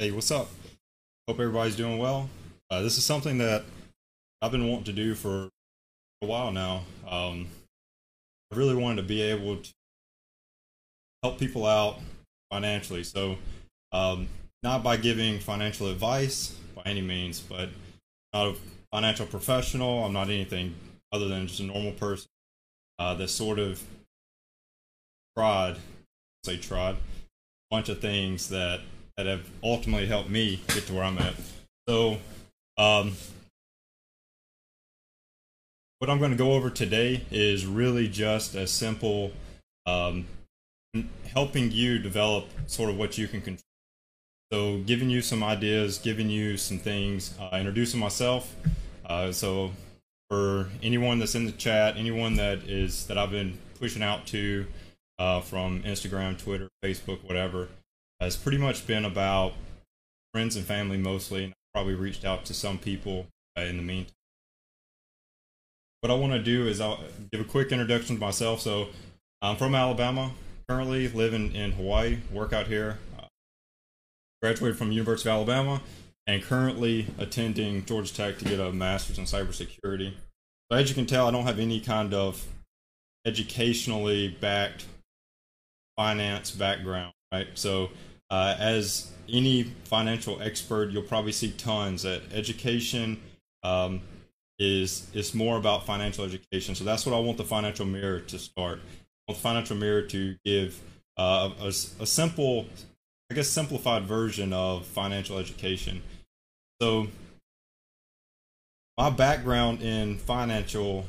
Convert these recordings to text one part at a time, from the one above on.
Hey, what's up? Hope everybody's doing well. Uh, this is something that I've been wanting to do for a while now. Um, I really wanted to be able to help people out financially. So, um, not by giving financial advice by any means, but not a financial professional. I'm not anything other than just a normal person uh, that sort of tried, say tried, a bunch of things that that have ultimately helped me get to where I'm at. So, um, what I'm going to go over today is really just a simple um, helping you develop sort of what you can control. So, giving you some ideas, giving you some things, uh, introducing myself. Uh, so, for anyone that's in the chat, anyone that is that I've been pushing out to uh, from Instagram, Twitter, Facebook, whatever, has pretty much been about friends and family mostly. And I probably reached out to some people uh, in the meantime. What I want to do is I'll give a quick introduction to myself. So I'm from Alabama, currently living in Hawaii, work out here. Uh, graduated from University of Alabama and currently attending Georgia Tech to get a master's in cybersecurity. So as you can tell, I don't have any kind of educationally backed finance background, right? So uh, as any financial expert, you'll probably see tons that education um, is is more about financial education. So that's what I want the financial mirror to start. I want the financial mirror to give uh, a, a simple, I guess, simplified version of financial education. So my background in financial,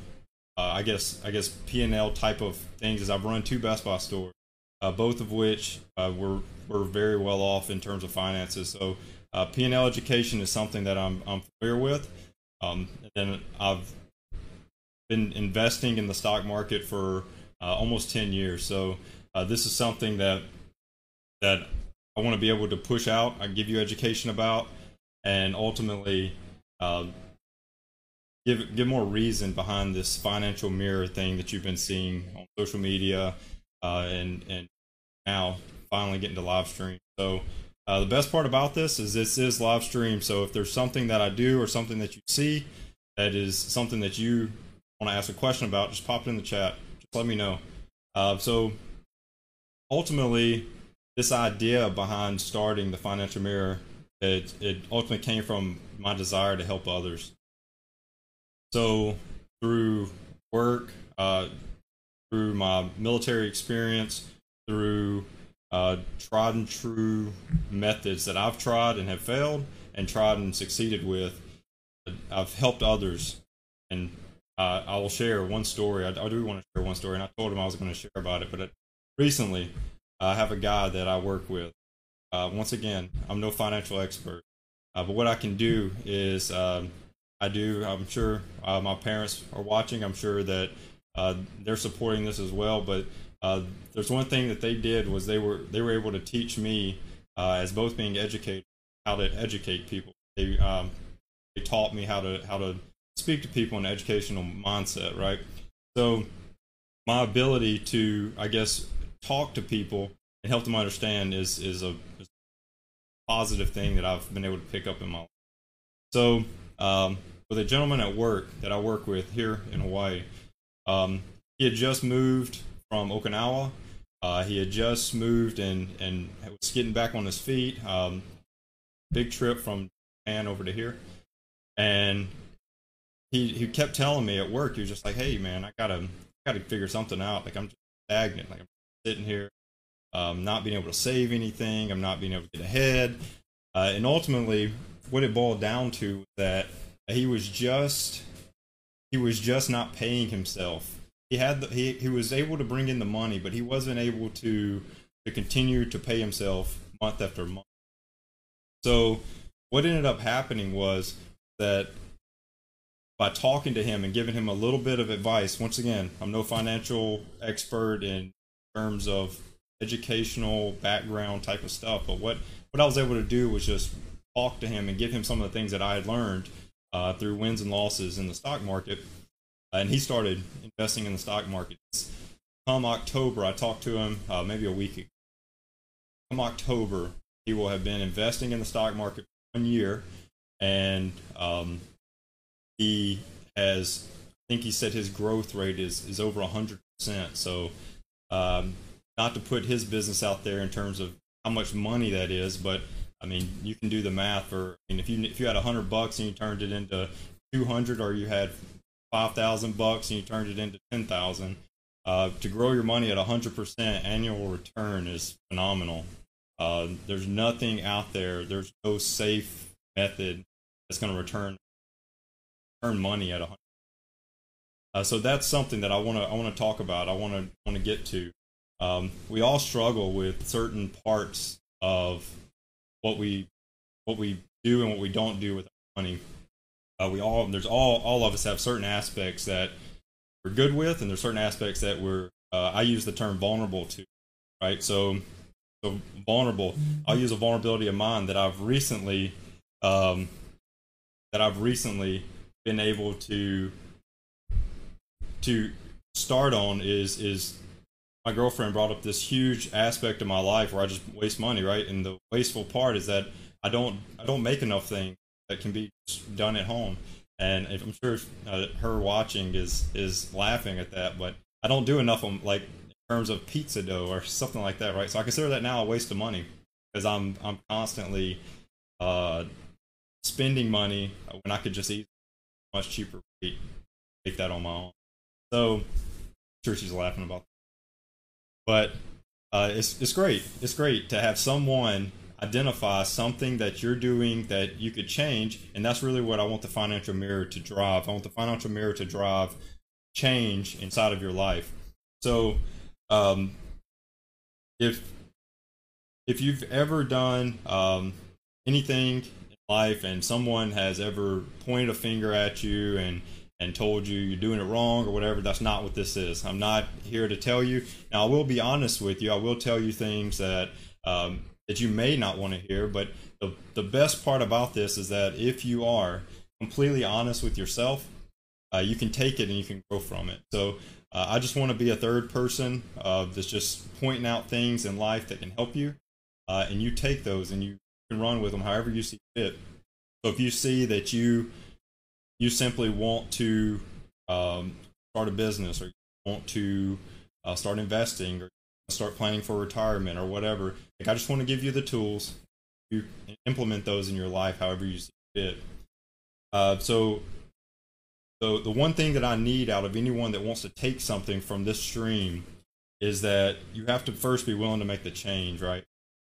uh, I guess, I guess P and L type of things is I've run two Best Buy stores, uh, both of which uh, were we're very well off in terms of finances. So uh, P&L education is something that I'm, I'm familiar with. Um, and I've been investing in the stock market for uh, almost 10 years. So uh, this is something that that I want to be able to push out. I give you education about, and ultimately uh, give give more reason behind this financial mirror thing that you've been seeing on social media uh, and and now finally getting to live stream. So uh, the best part about this is this is live stream. So if there's something that I do or something that you see that is something that you want to ask a question about, just pop it in the chat. Just let me know. Uh, so ultimately, this idea behind starting the Financial Mirror, it, it ultimately came from my desire to help others. So through work, uh, through my military experience, through uh, tried and true methods that I've tried and have failed and tried and succeeded with. I've helped others, and uh, I will share one story. I, I, do want to share one story, and I told him I was going to share about it. But it, recently, I have a guy that I work with. Uh, once again, I'm no financial expert, uh, but what I can do is um, I do. I'm sure uh, my parents are watching. I'm sure that uh, they're supporting this as well. But uh, there's one thing that they did was they were they were able to teach me uh, as both being educated how to educate people. They um, they taught me how to how to speak to people in an educational mindset, right? So my ability to I guess talk to people and help them understand is is a, is a positive thing that I've been able to pick up in my life. So um, with a gentleman at work that I work with here in Hawaii, um, he had just moved from Okinawa. Uh, he had just moved and and was getting back on his feet. Um, big trip from Japan over to here, and he he kept telling me at work. He was just like, "Hey, man, I gotta gotta figure something out. Like I'm just stagnant. Like I'm sitting here, um, not being able to save anything. I'm not being able to get ahead." Uh, and ultimately, what it boiled down to that he was just he was just not paying himself he had the, he he was able to bring in the money, but he wasn't able to to continue to pay himself month after month. So what ended up happening was that by talking to him and giving him a little bit of advice, once again, I'm no financial expert in terms of educational background type of stuff, but what what I was able to do was just talk to him and give him some of the things that I had learned uh, through wins and losses in the stock market and he started investing in the stock market. Come October, I talked to him uh, maybe a week ago. Come October, he will have been investing in the stock market for one year, and um, he has. I think he said his growth rate is is over hundred percent. So, um, not to put his business out there in terms of how much money that is, but I mean, you can do the math. For I mean, if you if you had a hundred bucks and you turned it into two hundred, or you had five thousand bucks and you turned it into ten thousand, uh, to grow your money at hundred percent annual return is phenomenal. Uh, there's nothing out there. There's no safe method that's going to return earn money at a hundred. Uh, so that's something that I want to I want to talk about. I want to want to get to. Um, we all struggle with certain parts of what we what we do and what we don't do with our money. Uh, we all there's all all of us have certain aspects that we're good with, and there's certain aspects that we're uh, I use the term vulnerable to, right? So so vulnerable. I'll use a vulnerability of mine that I've recently um, that I've recently been able to to start on is is my girlfriend brought up this huge aspect of my life where I just waste money, right? And the wasteful part is that I don't I don't make enough things that can be done at home. And I'm sure uh, her watching is is laughing at that, but I don't do enough of like in terms of pizza dough or something like that, right? So I consider that now a waste of money because I'm I'm constantly uh, spending money when I could just eat much cheaper rate, make that on my own. So I'm sure she's laughing about that. But uh, it's it's great. It's great to have someone identify something that you're doing that you could change, and that's really what I want the financial mirror to drive. I want the financial mirror to drive change inside of your life. So, um, if if you've ever done um, anything in life and someone has ever pointed a finger at you and and told you you're doing it wrong or whatever. That's not what this is. I'm not here to tell you. Now, I will be honest with you. I will tell you things that um, that you may not want to hear. But the the best part about this is that if you are completely honest with yourself, uh, you can take it and you can grow from it. So. Uh, I just want to be a third person uh, that's just pointing out things in life that can help you, uh, and you take those and you can run with them however you see fit. So if you see that you you simply want to um, start a business or you want to uh, start investing or start planning for retirement or whatever, like I just want to give you the tools to implement those in your life however you see fit. Uh, so, so the one thing that I need out of anyone that wants to take something from this stream is that you have to first be willing to make the change, right?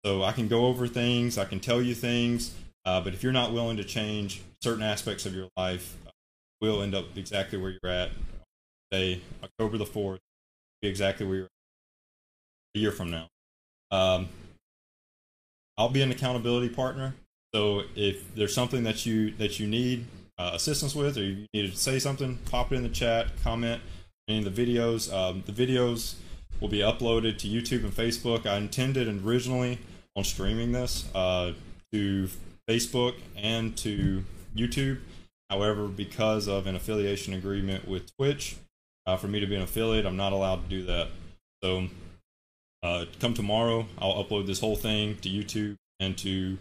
So I can go over things, I can tell you things, uh, but if you're not willing to change certain aspects of your life, will end up exactly where you're at. Say October the fourth, be exactly where you're at a year from now. Um, I'll be an accountability partner. So if there's something that you that you need uh, assistance with, or you need to say something, pop it in the chat, comment in the videos. Um, the videos will be uploaded to YouTube and Facebook. I intended originally on streaming this uh, to Facebook and to YouTube. However, because of an affiliation agreement with Twitch, uh, for me to be an affiliate, I'm not allowed to do that. So, uh, come tomorrow, I'll upload this whole thing to YouTube and to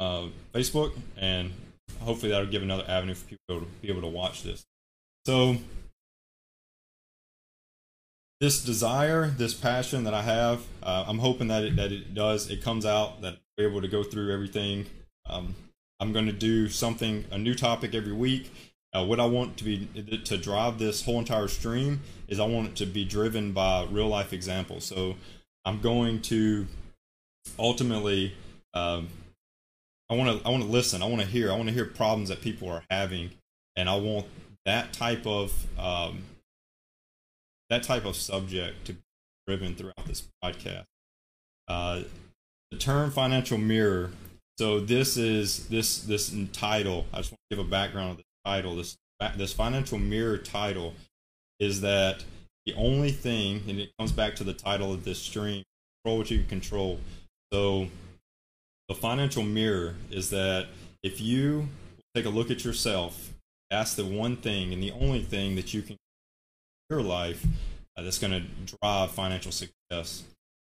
uh, Facebook, and hopefully that'll give another avenue for people to be able to watch this. So, this desire, this passion that I have, uh, I'm hoping that it, that it does, it comes out, that we're able to go through everything um, I'm going to do something, a new topic every week. Uh, what I want to be to drive this whole entire stream is I want it to be driven by real life examples. So I'm going to ultimately, um, I want to I want to listen. I want to hear. I want to hear problems that people are having, and I want that type of um, that type of subject to be driven throughout this podcast. Uh, the term financial mirror so this is this this title. I just want to give a background of the title. This this financial mirror title is that the only thing, and it comes back to the title of this stream: control what you can control. So the financial mirror is that if you take a look at yourself, ask the one thing and the only thing that you can your life uh, that's going to drive financial success.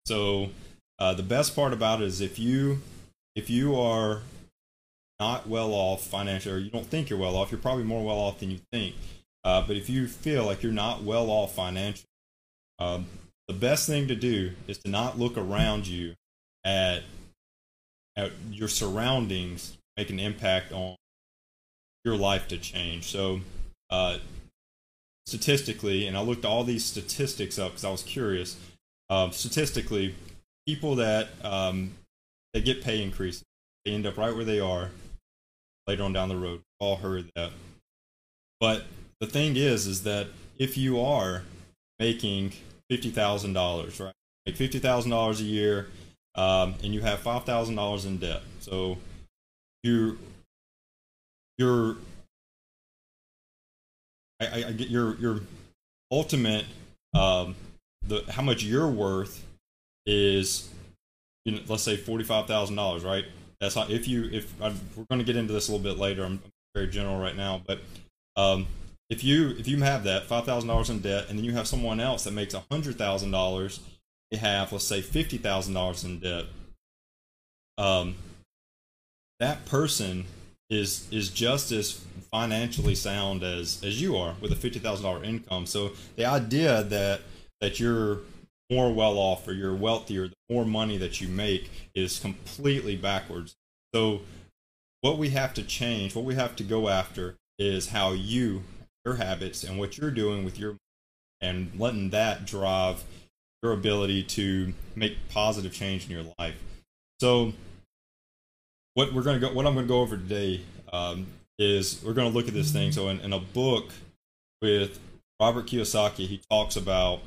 So uh, the best part about it is if you if you are not well off financially or you don't think you're well off you're probably more well off than you think. Uh, but if you feel like you're not well off financially um, the best thing to do is to not look around you at at your surroundings make an impact on your life to change. So uh, statistically and i looked all these statistics up because i was curious um, statistically people that um, they get pay increases they end up right where they are later on down the road all heard that but the thing is is that if you are making fifty thousand dollars, right? Make fifty thousand dollars a year, um, and you have five thousand dollars in debt. So you your I, I, I, get your your ultimate um, the how much you're worth is you know, let's say forty five thousand dollars, right? That's how if you if I'm, we're going to get into this a little bit later. I'm, I'm very general right now, but um, if you if you have that five thousand dollars in debt, and then you have someone else that makes a hundred thousand dollars, they have let's say fifty thousand dollars in debt. Um, that person is is just as financially sound as as you are with a fifty thousand dollar income. So the idea that that you're more well off or you're wealthier, the more money that you make is completely backwards. So what we have to change, what we have to go after is how you your habits and what you're doing with your and letting that drive your ability to make positive change in your life. So, what we're going to go, what I'm going to go over today um, is we're going to look at this thing. So, in, in, a book with Robert Kiyosaki, he talks about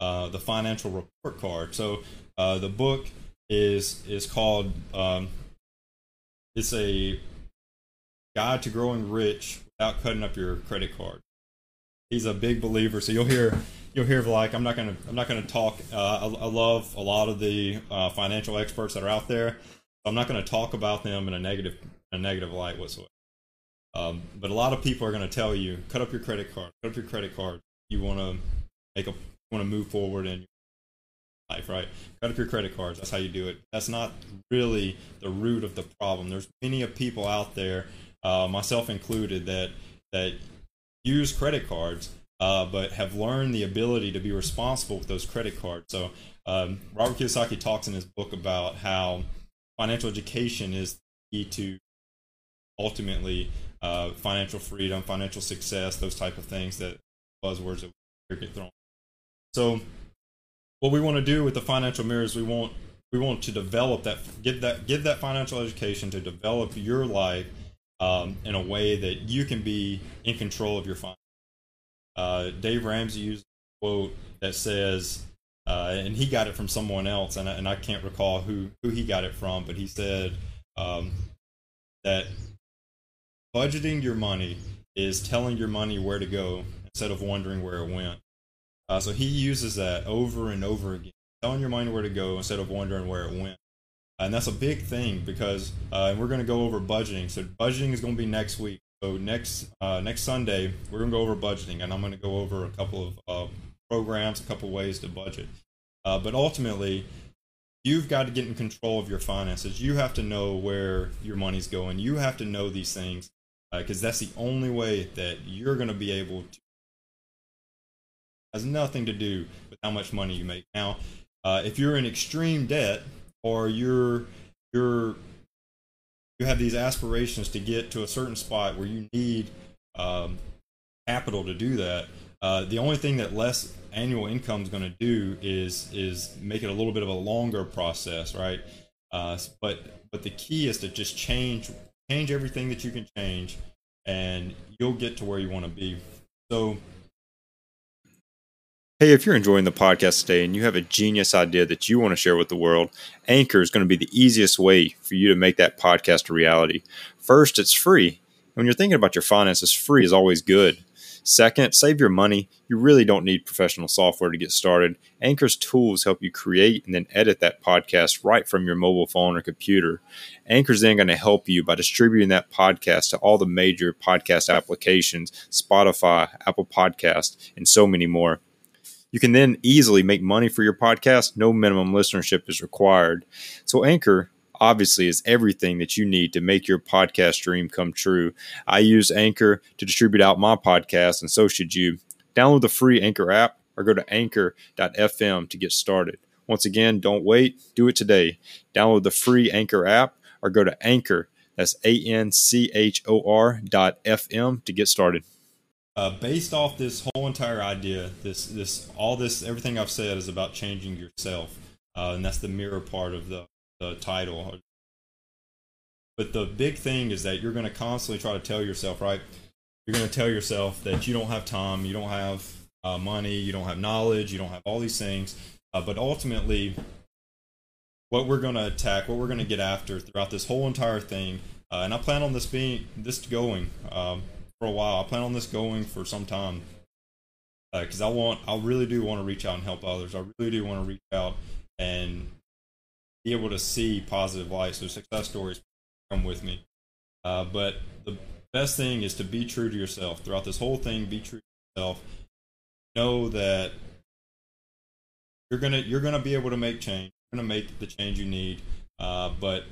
uh, the financial report card. So, uh, the book is is called um, it's a guide to growing rich without cutting up your credit card. He's a big believer, so you'll hear you'll hear like I'm not gonna I'm not gonna talk. Uh, I, I, love a lot of the uh, financial experts that are out there. I'm not to talk about them in a negative a negative light whatsoever. Um, but a lot of people are going to tell you cut up your credit card, cut up your credit card. You want to make a want to move forward in your life, right? Cut up your credit cards. That's how you do it. That's not really the root of the problem. There's many of people out there uh, myself included, that that use credit cards, uh, but have learned the ability to be responsible with those credit cards. So um, Robert Kiyosaki talks in his book about how financial education is key to ultimately uh, financial freedom, financial success, those type of things that buzzwords that get thrown. So what we want to do with the financial mirror is we want we want to develop that give that give that financial education to develop your life um, in a way that you can be in control of your finances. Uh, Dave Ramsey used a quote that says, uh, and he got it from someone else, and I, and I can't recall who, who he got it from, but he said um, that budgeting your money is telling your money where to go instead of wondering where it went. Uh, so he uses that over and over again, telling your mind where to go instead of wondering where it went and that's a big thing because uh, and we're going to go over budgeting. So budgeting is going to be next week. So next uh, next Sunday we're going to go over budgeting, and I'm going to go over a couple of uh, programs, a couple ways to budget. Uh, but ultimately, you've got to get in control of your finances. You have to know where your money's going. You have to know these things because uh, that's the only way that you're going to be able to. Has nothing to do with how much money you make. Now, uh, if you're in extreme debt, or you're you're you have these aspirations to get to a certain spot where you need um, capital to do that. Uh, the only thing that less annual income is going to do is is make it a little bit of a longer process, right? Uh, but but the key is to just change change everything that you can change, and you'll get to where you want to be. So Hey, if you're enjoying the podcast today and you have a genius idea that you want to share with the world, Anchor is going to be the easiest way for you to make that podcast a reality. First, it's free. When you're thinking about your finances, free is always good. Second, save your money. You really don't need professional software to get started. Anchor's tools help you create and then edit that podcast right from your mobile phone or computer. Anchor's then going to help you by distributing that podcast to all the major podcast applications, Spotify, Apple Podcast, and so many more. You can then easily make money for your podcast. No minimum listenership is required. So, Anchor obviously is everything that you need to make your podcast dream come true. I use Anchor to distribute out my podcast, and so should you. Download the free Anchor app or go to anchor.fm to get started. Once again, don't wait, do it today. Download the free Anchor app or go to Anchor, that's A N C H O R dot FM to get started. Uh, based off this whole entire idea, this this all this everything I've said is about changing yourself, uh, and that's the mirror part of the the title. But the big thing is that you're going to constantly try to tell yourself, right? You're going to tell yourself that you don't have time, you don't have uh, money, you don't have knowledge, you don't have all these things. Uh, but ultimately, what we're going to attack, what we're going to get after throughout this whole entire thing, uh, and I plan on this being this going um, for a while. I plan on this going for some time because uh, I want, I really do want to reach out and help others. I really do want to reach out and be able to see positive light. So success stories come with me. Uh, but the best thing is to be true to yourself throughout this whole thing. Be true to yourself. Know that you're gonna you're gonna be able to make change. You're gonna make the change you need. Uh, but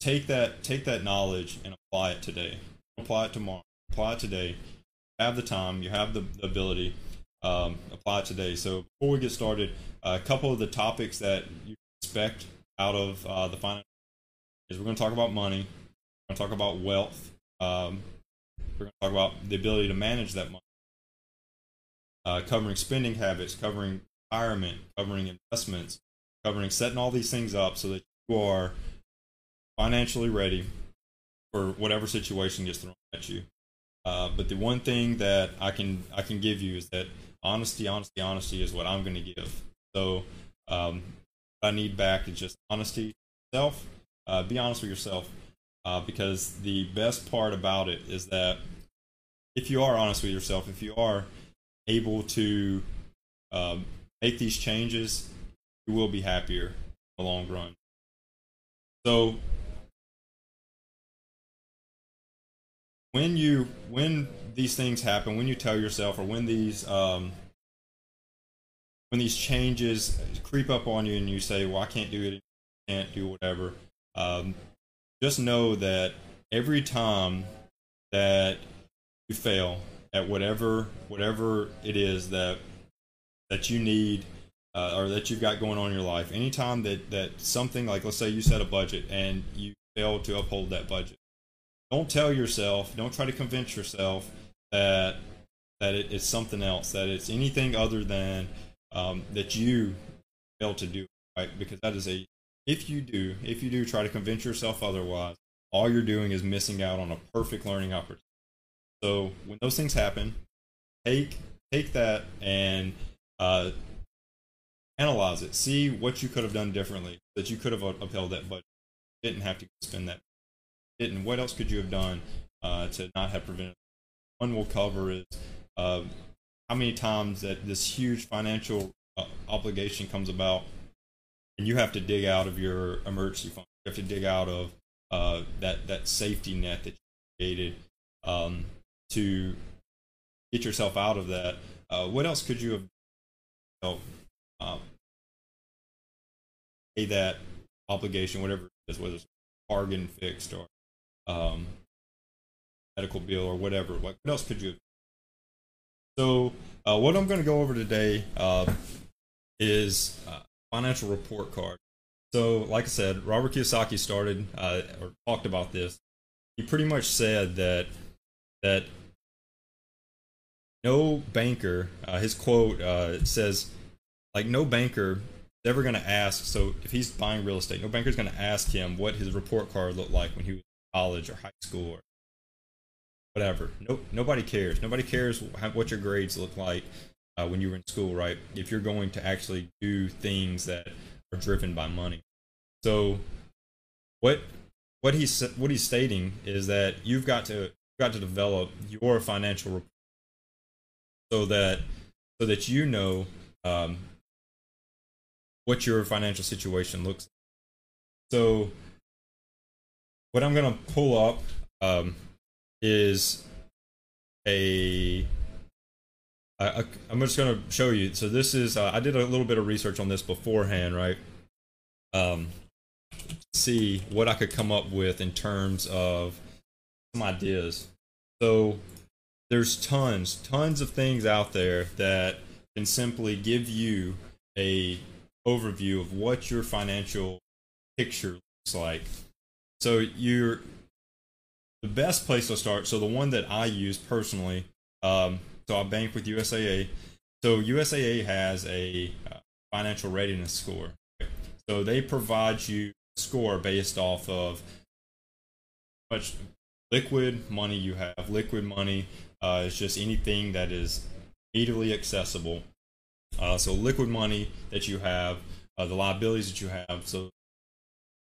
take that take that knowledge and apply it today. Apply it tomorrow. Apply today. Have the time. You have the, the ability. Um, apply today. So before we get started, a couple of the topics that you expect out of uh, the finance is we're going to talk about money. We're going to talk about wealth. Um, we're going to talk about the ability to manage that money. Uh, covering spending habits, covering retirement, covering investments, covering setting all these things up so that you are financially ready for whatever situation gets thrown at you. Uh, but the one thing that I can I can give you is that honesty, honesty, honesty is what I'm going to give. So um, I need back is just honesty. Self, uh, be honest with yourself, uh, because the best part about it is that if you are honest with yourself, if you are able to um, make these changes, you will be happier in the long run. So when you when these things happen, when you tell yourself, or when these um, when these changes creep up on you and you say, "Well, I can't do it, can't do whatever," um, just know that every time that you fail at whatever whatever it is that that you need uh, or that you've got going on in your life, anytime that that something like let's say you set a budget and you fail to uphold that budget, don't tell yourself, don't try to convince yourself that that it, it's something else, that it's anything other than um, that you fail to do, right? Because that is a, if you do, if you do try to convince yourself otherwise, all you're doing is missing out on a perfect learning opportunity. So when those things happen, take take that and uh, analyze it. See what you could have done differently that you could have upheld that budget. Didn't have to spend that. Didn't. What else could you have done uh, to not have prevented? One we'll cover is uh, how many times that this huge financial uh, obligation comes about and you have to dig out of your emergency fund you have to dig out of uh, that that safety net that you created um, to get yourself out of that uh, what else could you have know, um, pay that obligation whatever it is whether it's bargain fixed or um, medical bill or whatever what else could you so, uh, what I'm going to go over today uh, is uh, financial report card. So, like I said, Robert Kiyosaki started uh, or talked about this. He pretty much said that that no banker, uh, his quote says, like no banker is ever going to ask. So, if he's buying real estate, no banker is going to ask him what his report card looked like when he was college or high school or whatever. No, nobody cares. Nobody cares what your grades look like uh, when you were in school, right? If you're going to actually do things that are driven by money. So, what what he's what he's stating is that you've got to you've got to develop your financial report so that so that you know um, what your financial situation looks. like. So, what I'm to pull up um, is a I, am just to show you. So this is uh, I did a little bit of research on this beforehand, right? Um, see what I could come up with in terms of some ideas. So there's tons, tons of things out there that can simply give you a overview of what your financial picture looks like. So you're the best place to start. So the one that I use personally, um, so I bank with USAA. So USAA has a uh, financial readiness score. So they provide you a score based off of much liquid money you have. Liquid money uh, is just anything that is easily accessible. Uh, so liquid money that you have, uh, the liabilities that you have. So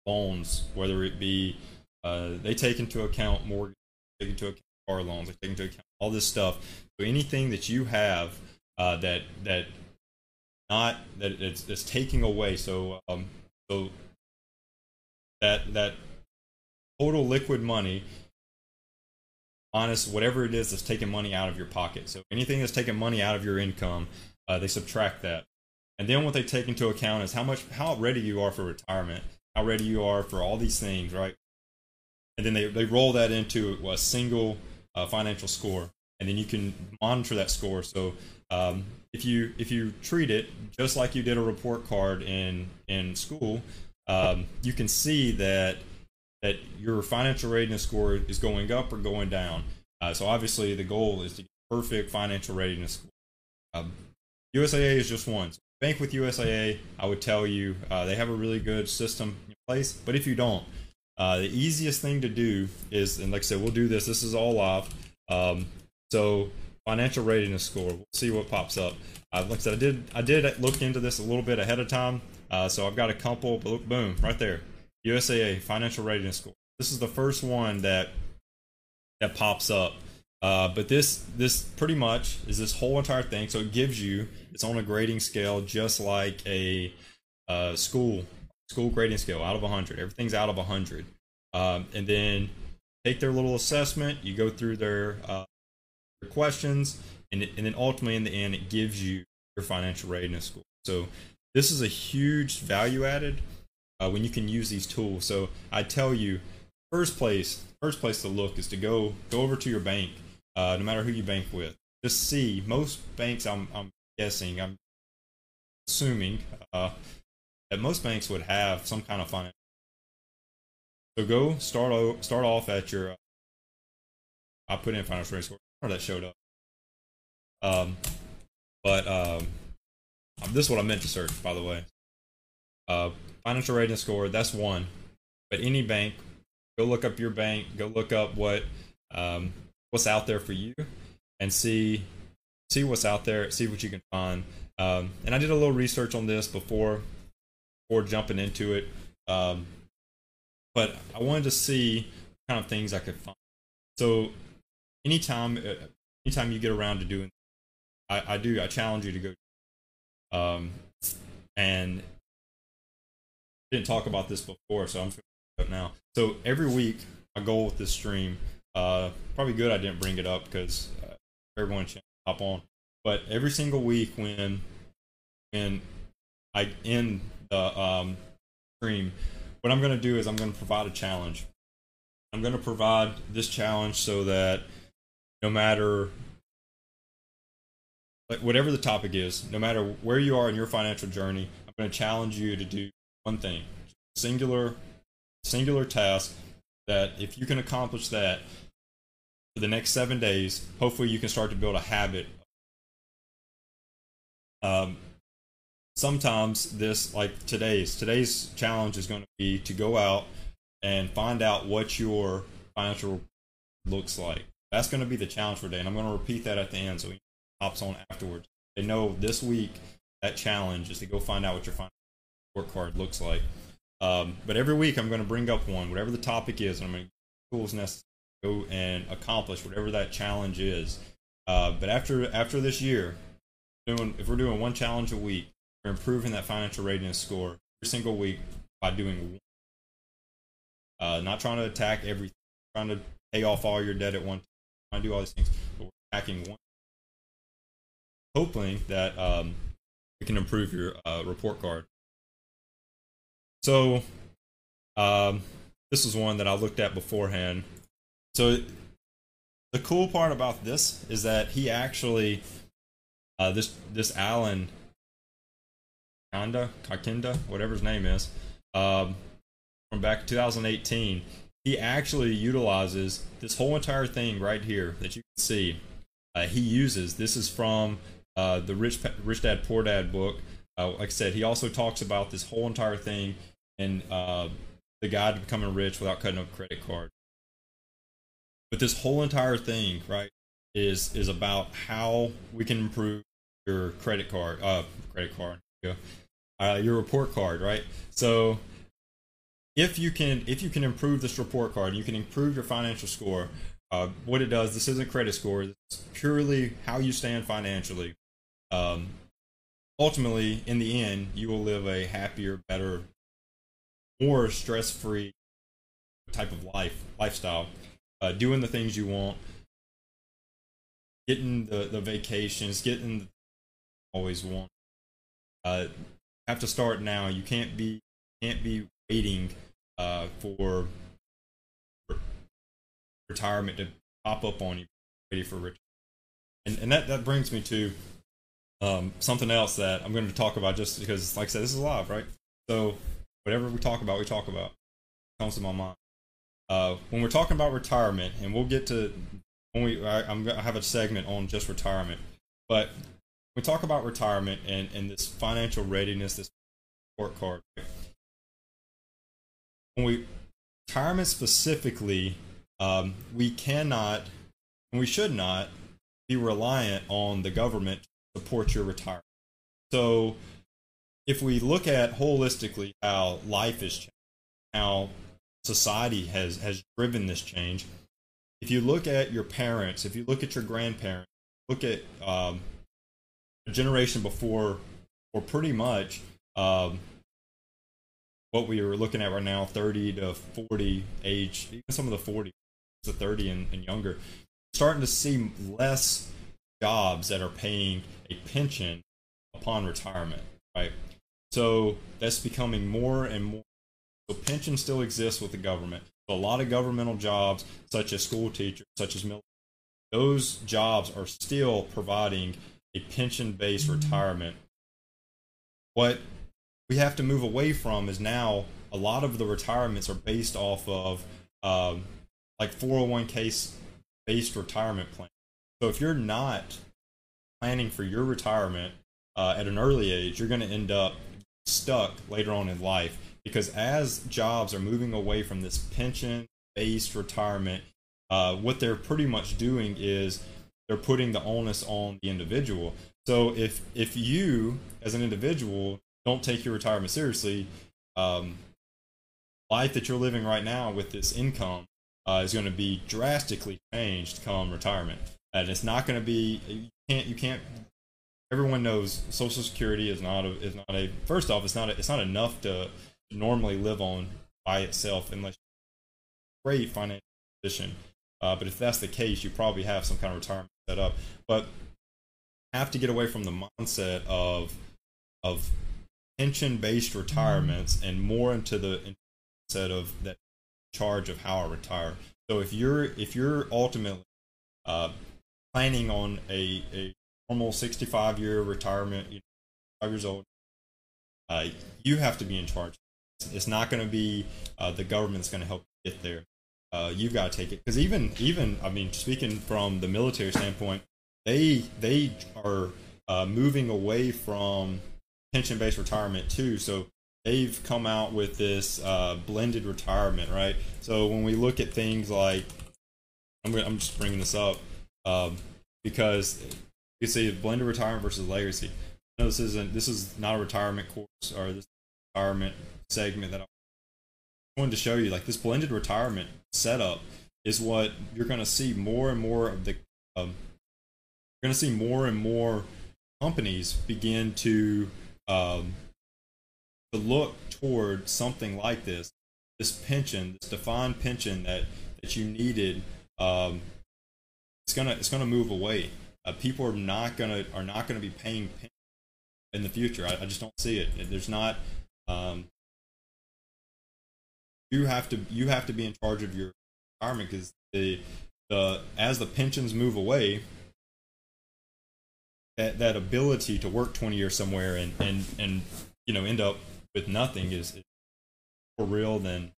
loans, whether it be uh, they take into account mortgage, they take into account car loans, they take into account all this stuff. So anything that you have uh, that that not that it's, it's taking away. So um, so that that total liquid money minus whatever it is that's taking money out of your pocket. So anything that's taking money out of your income, uh, they subtract that. And then what they take into account is how much how ready you are for retirement, how ready you are for all these things, right? And then they, they roll that into a single uh, financial score, and then you can monitor that score. So um, if you if you treat it just like you did a report card in in school, um, you can see that that your financial readiness score is going up or going down. Uh, so obviously the goal is to get perfect financial readiness score. Um, USAA is just one. So bank with USAA, I would tell you uh, they have a really good system in place. But if you don't, uh, the easiest thing to do is, and like I said, we'll do this. This is all live. Um, so financial readiness score. We'll see what pops up. Uh, like I said, I did I did look into this a little bit ahead of time. Uh, so I've got a couple. Boom, right there. USAA financial readiness score. This is the first one that that pops up. Uh, but this this pretty much is this whole entire thing. So it gives you it's on a grading scale, just like a uh, school school grading scale out of 100 everything's out of 100 um, and then take their little assessment. You go through their, uh, their questions. And, and then ultimately in the end it gives you your financial readiness score so this is a huge value added uh, when you can use these tools. So i tell you first place first place to look is to go go over to your bank uh, no matter who you bank with just see most banks i'm, I'm guessing i'm assuming uh, that most banks would have some kind of finance. So go start start off at your. Uh, I put in financial readiness score. Or that showed up. Um, but um, this is what I meant to search, by the way. Uh, financial rating score. That's one. But any bank, go look up your bank. Go look up what um, what's out there for you, and see see what's out there. See what you can find. Um, and I did a little research on this before before jumping into it. Um, but I wanted to see kind of things I could find. So anytime, uh, anytime you get around to doing, I, I do. I challenge you to go. Um, and didn't talk about this before, so I'm it now. So every week, my goal with this stream, uh, probably good I didn't bring it up because uh, everyone should hop on. But every single week when when I end the um, stream, what I'm going to do is I'm going to provide a challenge. I'm going to provide this challenge so that no matter like whatever the topic is, no matter where you are in your financial journey, I'm going to challenge you to do one thing, singular, singular task. That if you can accomplish that for the next seven days, hopefully you can start to build a habit. Um, sometimes this like today's today's challenge is going to be to go out and find out what your financial looks like. That's going to be the challenge for today and i'm going to repeat that at the end so he hops on afterwards. They know this week that challenge is to go find out what your financial work card looks like. Um, but every week i'm going to bring up one whatever the topic is and i'm going to tools necessary go and accomplish whatever that challenge is uh, but after after this year doing if we're doing one challenge a week you're improving that financial readiness score every single week by doing uh, not trying to attack everything, trying to pay off all your debt at one time, trying to do all these things, but we're attacking one. hoping that um, we can improve your uh, report card. So, um, this was one that I looked at beforehand. So, the cool part about this is that he actually, uh, this this Alan Kanda, Kakinda, whatever his name is, um, from back 2018, he actually utilizes this whole entire thing right here that you can see. Uh, he uses this is from uh, the Rich Rich Dad Poor Dad book. Uh, like I said, he also talks about this whole entire thing and uh, the guide to becoming rich without cutting up a credit card. But this whole entire thing, right, is is about how we can improve your credit card, uh, credit card, uh, your report card, right? So if you can if you can improve this report card, you can improve your financial score. Uh, what it does, this isn't credit score. It's purely how you stand financially. Um, ultimately, in the end, you will live a happier, better, more stress-free type of life lifestyle. Uh, doing the things you want, getting the, the vacations, getting the always want. Uh, have to start now. You can't be can't be waiting uh, for retirement to pop up on you, ready for retirement. And, and that, that brings me to um, something else that I'm going to talk about just because, like I said, this is live, right? So whatever we talk about, we talk about. comes to my mind. Uh, when we're talking about retirement, and we'll get to when we, I, I'm gonna have a segment on just retirement, but we talk about retirement and, and this financial readiness, this report card. When we retirement specifically, um, we cannot and we should not be reliant on the government to support your retirement. So, if we look at holistically how life is changing, how society has has driven this change, if you look at your parents, if you look at your grandparents, look at um, a generation before, or pretty much um, what we are looking at right now, 30 to 40 age, even some of the 40 to 30 and, and younger, starting to see less jobs that are paying a pension upon retirement, right? So that's becoming more and more. So pension still exists with the government. So a lot of governmental jobs, such as school teachers, such as military, those jobs are still providing a pension-based retirement. What we have to move away from is now a lot of the retirements are based off of um, like 401k based retirement plan. So if you're not planning for your retirement uh, at an early age, you're going to end up stuck later on in life because as jobs are moving away from this pension based retirement, uh, what they're pretty much doing is they're putting the onus on the individual. So if if you as an individual don't take your retirement seriously, um, life that you're living right now with this income uh, is going to be drastically changed come retirement, and it's not going to be you can't you can't. Everyone knows Social Security is not a is not a first off it's not a, it's not enough to normally live on by itself unless you're great financial position. Uh, but if that's the case, you probably have some kind of retirement set up. But have to get away from the mindset of of pension based retirements and more into the mindset of that charge of how I retire. So if you're if you're ultimately uh, planning on a, a normal 65 year retirement, you know, five years old, uh, you have to be in charge. It's not going to be uh, the government's going to help get there. Uh, you got to take it because even even I mean, speaking from the military standpoint, they they are uh, moving away from pension based retirement too. So they've come out with this uh, blended retirement, right? So when we look at things like, I'm, I'm just bringing this up um, because you see blended retirement versus legacy. No, this isn't. This is not a retirement course or this retirement segment that I wanted to show you. Like this blended retirement setup is what you're going to see more and more of the. Um, you're going to see more and more companies begin to um, to look toward something like this, this pension, this defined pension that that you needed, um, it's gonna it's gonna move away. uh, people are not gonna are not gonna be paying in the future. I, I just don't see it. There's not. Um, you have to you have to be in charge of your retirement because the the as the pensions move away, that that ability to work 20 years somewhere and and and you know end up with nothing is, more real than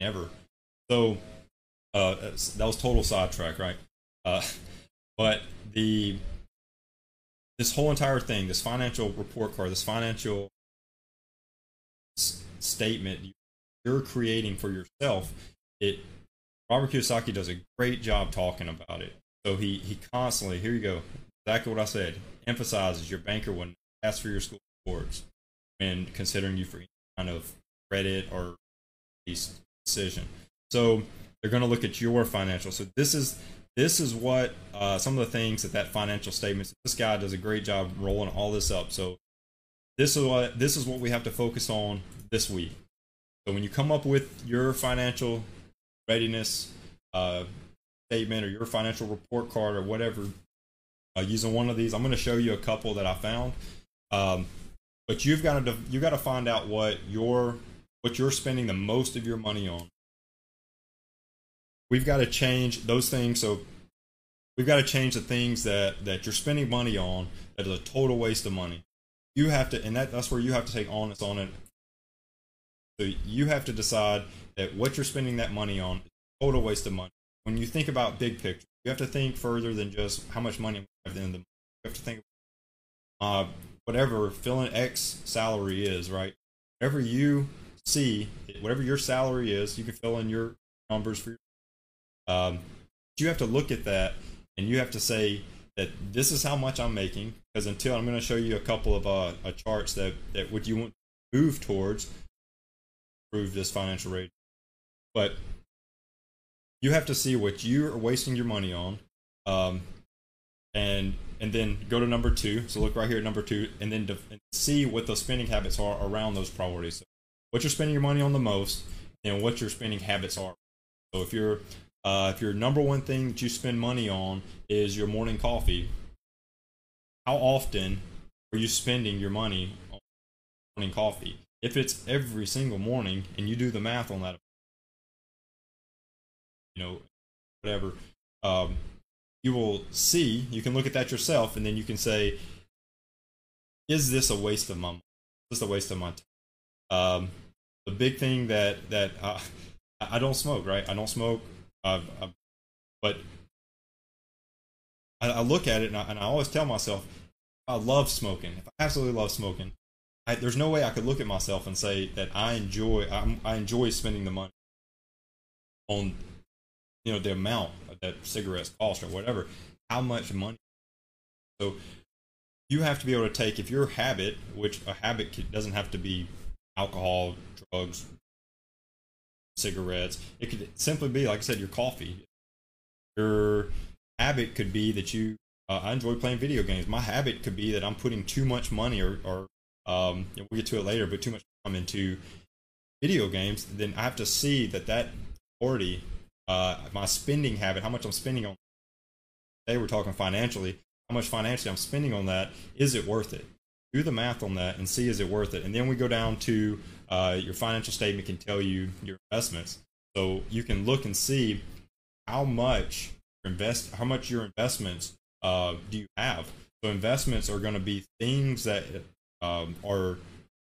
ever. So uh, that was total sidetrack, right? Uh, but the this whole entire thing, this financial report card, this financial statement you're creating for yourself, it Robert Kiyosaki does a great job talking about it. So he he constantly here you go exactly what I said emphasizes your banker when ask for your school reports when considering you for any kind of credit or decision. So they're going to look at your financial. So this is this is what uh, some of the things that that financial statement. This guy does a great job rolling all this up. So this is what this is what we have to focus on this week. So when you come up with your financial readiness uh, statement or your financial report card or whatever, uh, using one of these, I'm going to show you a couple that I found. Um, but you've got to you got to find out what your what you're spending the most of your money on we've got to change those things. So we've got to change the things that that you're spending money on that is a total waste of money. You have to, and that that's where you have to take onus on it. So you have to decide that what you're spending that money on is a total waste of money. When you think about big picture, you have to think further than just how much money end of the month. You have to think uh, whatever filling X salary is, right? Whatever you see, whatever your salary is, you can fill in your numbers for your um, you have to look at that and you have to say that this is how much I'm making. Because until I'm going to show you a couple of uh, uh, charts that, that what you want to move towards, improve this financial rate. But you have to see what you are wasting your money on, um, and and then go to number two. So look right here at number two, and then def- and see what those spending habits are around those priorities. So what you're spending your money on the most, and what your spending habits are. So if you're uh, if your number one thing that you spend money on is your morning coffee, how often are you spending your money on morning coffee? If it's every single morning and you do the math on that, you know, whatever, um, you will see, you can look at that yourself and then you can say, is this a waste of my money? Is this a waste of my time? Um, the big thing that, that uh, I don't smoke, right? I don't smoke. Uh, but I, I, look at it and I, and I, always tell myself, I love smoking. If I absolutely love smoking, I, there's no way I could look at myself and say that I enjoy I'm, I enjoy spending the money on you know the amount that cigarettes cost or whatever. How much money? So you have to be able to take if your habit, which a habit doesn't have to be alcohol, drugs, cigarettes. It could simply be, like I said, your coffee. Your habit could be that you. Uh, I enjoy playing video games. My habit could be that I'm putting too much money, or, or um, we'll get to it later, but too much time into video games. Then I have to see that that already uh, my spending habit, how much I'm spending on. Today we're talking financially. How much financially I'm spending on that? Is it worth it? Do the math on that and see is it worth it. And then we go down to uh, your financial statement can tell you your investments. So you can look and see how much invest, how much your investments uh, do you have. So investments are going to be things that um, are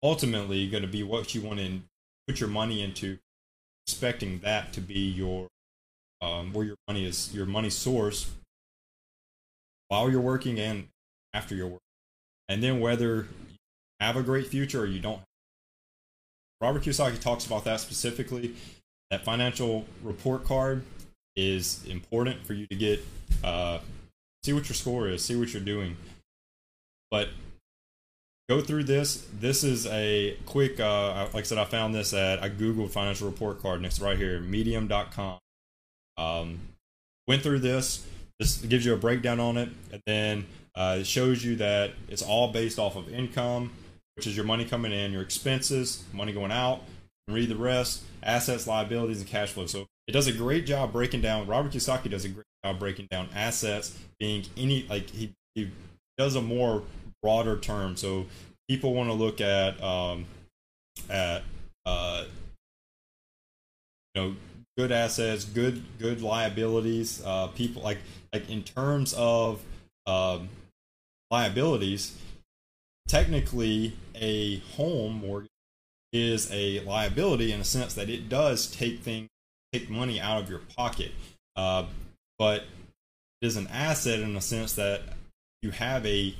ultimately going to be what you want to put your money into, expecting that to be your um, where your money is, your money source while you're working and after your work, and then whether you have a great future or you don't Robert Kiyosaki talks about that specifically. That financial report card is important for you to get, uh, see what your score is, see what you're doing. But go through this. This is a quick, uh, like I said, I found this at, I Googled financial report card and it's right here, medium.com. Um, went through this. This gives you a breakdown on it. And then uh, it shows you that it's all based off of income, which is your money coming in, your expenses, money going out, read the rest, assets, liabilities, and cash flow. So it does a great job breaking down. Robert Kiyosaki does a great job breaking down assets being any like he he does a more broader term. So people want to look at um, at uh, you know good assets, good good liabilities. Uh, people like like in terms of um, liabilities, technically a home mortgage is a liability in a sense that it does take things take money out of your pocket, uh, but it is an asset in the sense that you have a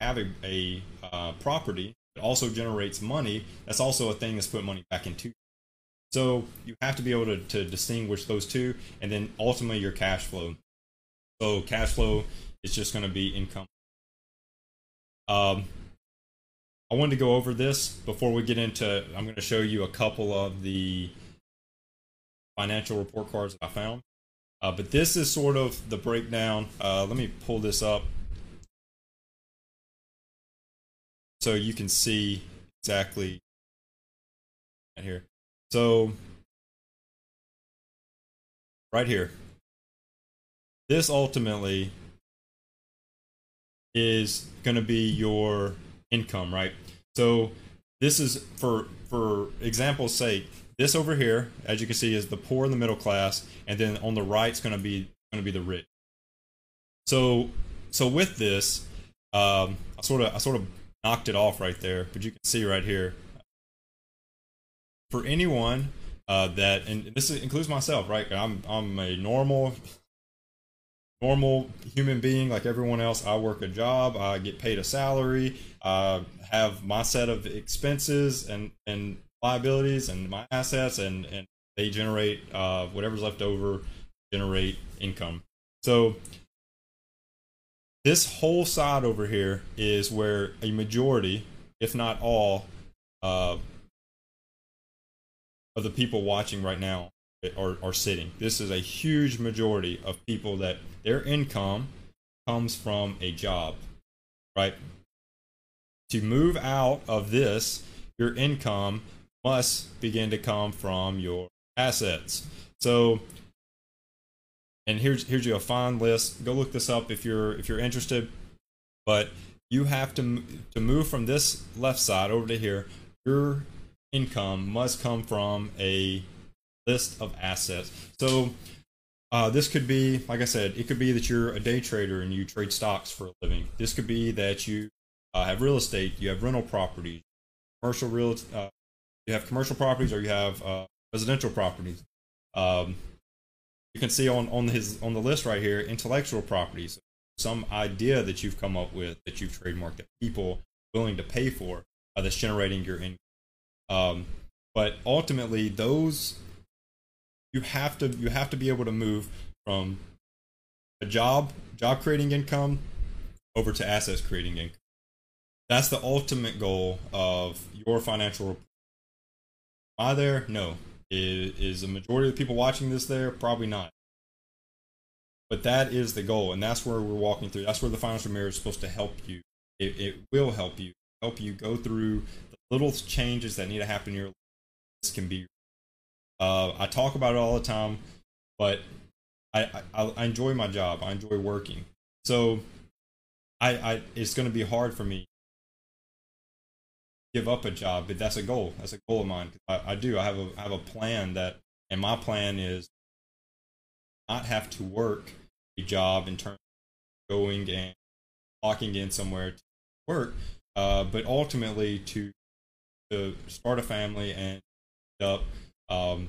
have a, a uh, property that also generates money. That's also a thing that's put money back into. So you have to be able to, to distinguish those two, and then ultimately your cash flow. So cash flow is just going to be income. Um, I wanted to go over this before we get into. I'm going to show you a couple of the financial report cards that I found. Uh, but this is sort of the breakdown. Uh, let me pull this up so you can see exactly right here. So right here, this ultimately is going to be your income, right? So this is for for example's sake. This over here, as you can see, is the poor and the middle class, and then on the right is going to be going to be the rich. So so with this, um, I sort of I sort of knocked it off right there, but you can see right here. For anyone uh, that, and this includes myself, right? I'm I'm a normal normal human being like everyone else. I work a job, I get paid a salary, I have my set of expenses and and liabilities and my assets, and and they generate uh, whatever's left over, generate income. So this whole side over here is where a majority, if not all, uh, of the people watching right now are, are sitting. This is a huge majority of people that their income comes from a job, right? To move out of this, your income must begin to come from your assets. So, and here's here's you a fine list. Go look this up if you're if you're interested. But you have to to move from this left side over to here. Your income must come from a list of assets. So uh, this could be, like I said, it could be that you're a day trader and you trade stocks for a living. This could be that you uh, have real estate, you have rental properties, commercial real, uh, you have commercial properties, or you have uh, residential properties. Um, you can see on on his on the list right here, intellectual properties, some idea that you've come up with that you've trademarked that people willing to pay for uh, that's generating your income. Um, but ultimately, those you have to you have to be able to move from a job job creating income over to assets creating income that's the ultimate goal of your financial i there? No. Is, is the majority of the people watching this there? Probably not. But that is the goal and that's where we're walking through. That's where the financial mirror is supposed to help you. It, it will help you help you go through the little changes that need to happen in your life. This can be uh, I talk about it all the time, but I, I, I enjoy my job. I enjoy working. So I, I it's going to be hard for me give up a job, but that's a goal. That's a goal of mine. I, I do. I have a I have a plan that, and my plan is not have to work a job in terms of going and locking in somewhere to work, uh, but ultimately to to start a family and up um,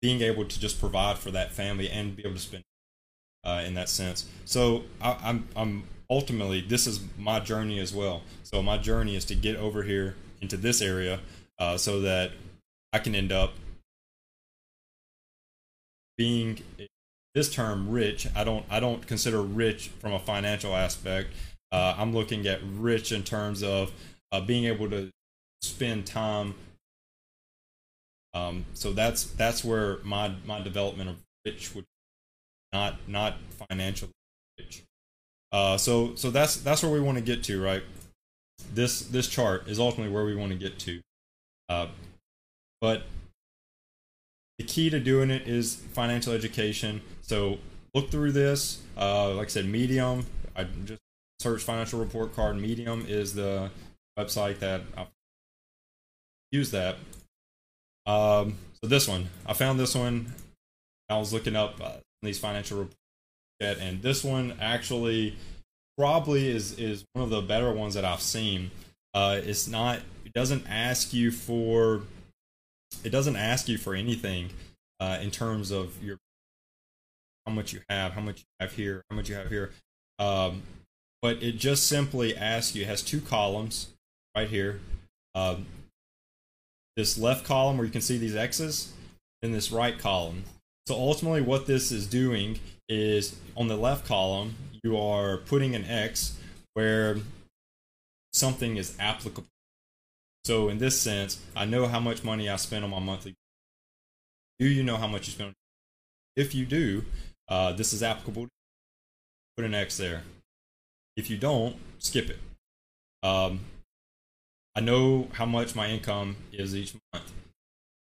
being able to just provide for that family and be able to spend uh, in that sense. So I, I'm I'm ultimately this is my journey as well. So my journey is to get over here into this area uh, so that I can end up being this term rich. I don't I don't consider rich from a financial aspect. Uh, I'm looking at rich in terms of uh, being able to spend time um, so that's that's where my my development of rich would not not financially rich. Uh, so so that's that's where we want to get to, right? This this chart is ultimately where we want to get to. Uh, but the key to doing it is financial education. So look through this. Uh, like I said, Medium. I just search financial report card. Medium is the website that I use that. Um, so this one, I found this one. I was looking up uh, these financial and this one actually probably is is one of the better ones that I've seen. Uh, it's not. It doesn't ask you for. It doesn't ask you for anything uh, in terms of your how much you have, how much you have here, how much you have here. Um, but it just simply asks you. It has two columns right here. Um, this left column where you can see these X's, and this right column. So ultimately, what this is doing is on the left column, you are putting an X where something is applicable. So in this sense, I know how much money I spend on my monthly. Do you know how much you spend? If you do, uh, this is applicable. Put an X there. If you don't, skip it. Um, I know how much my income is each month.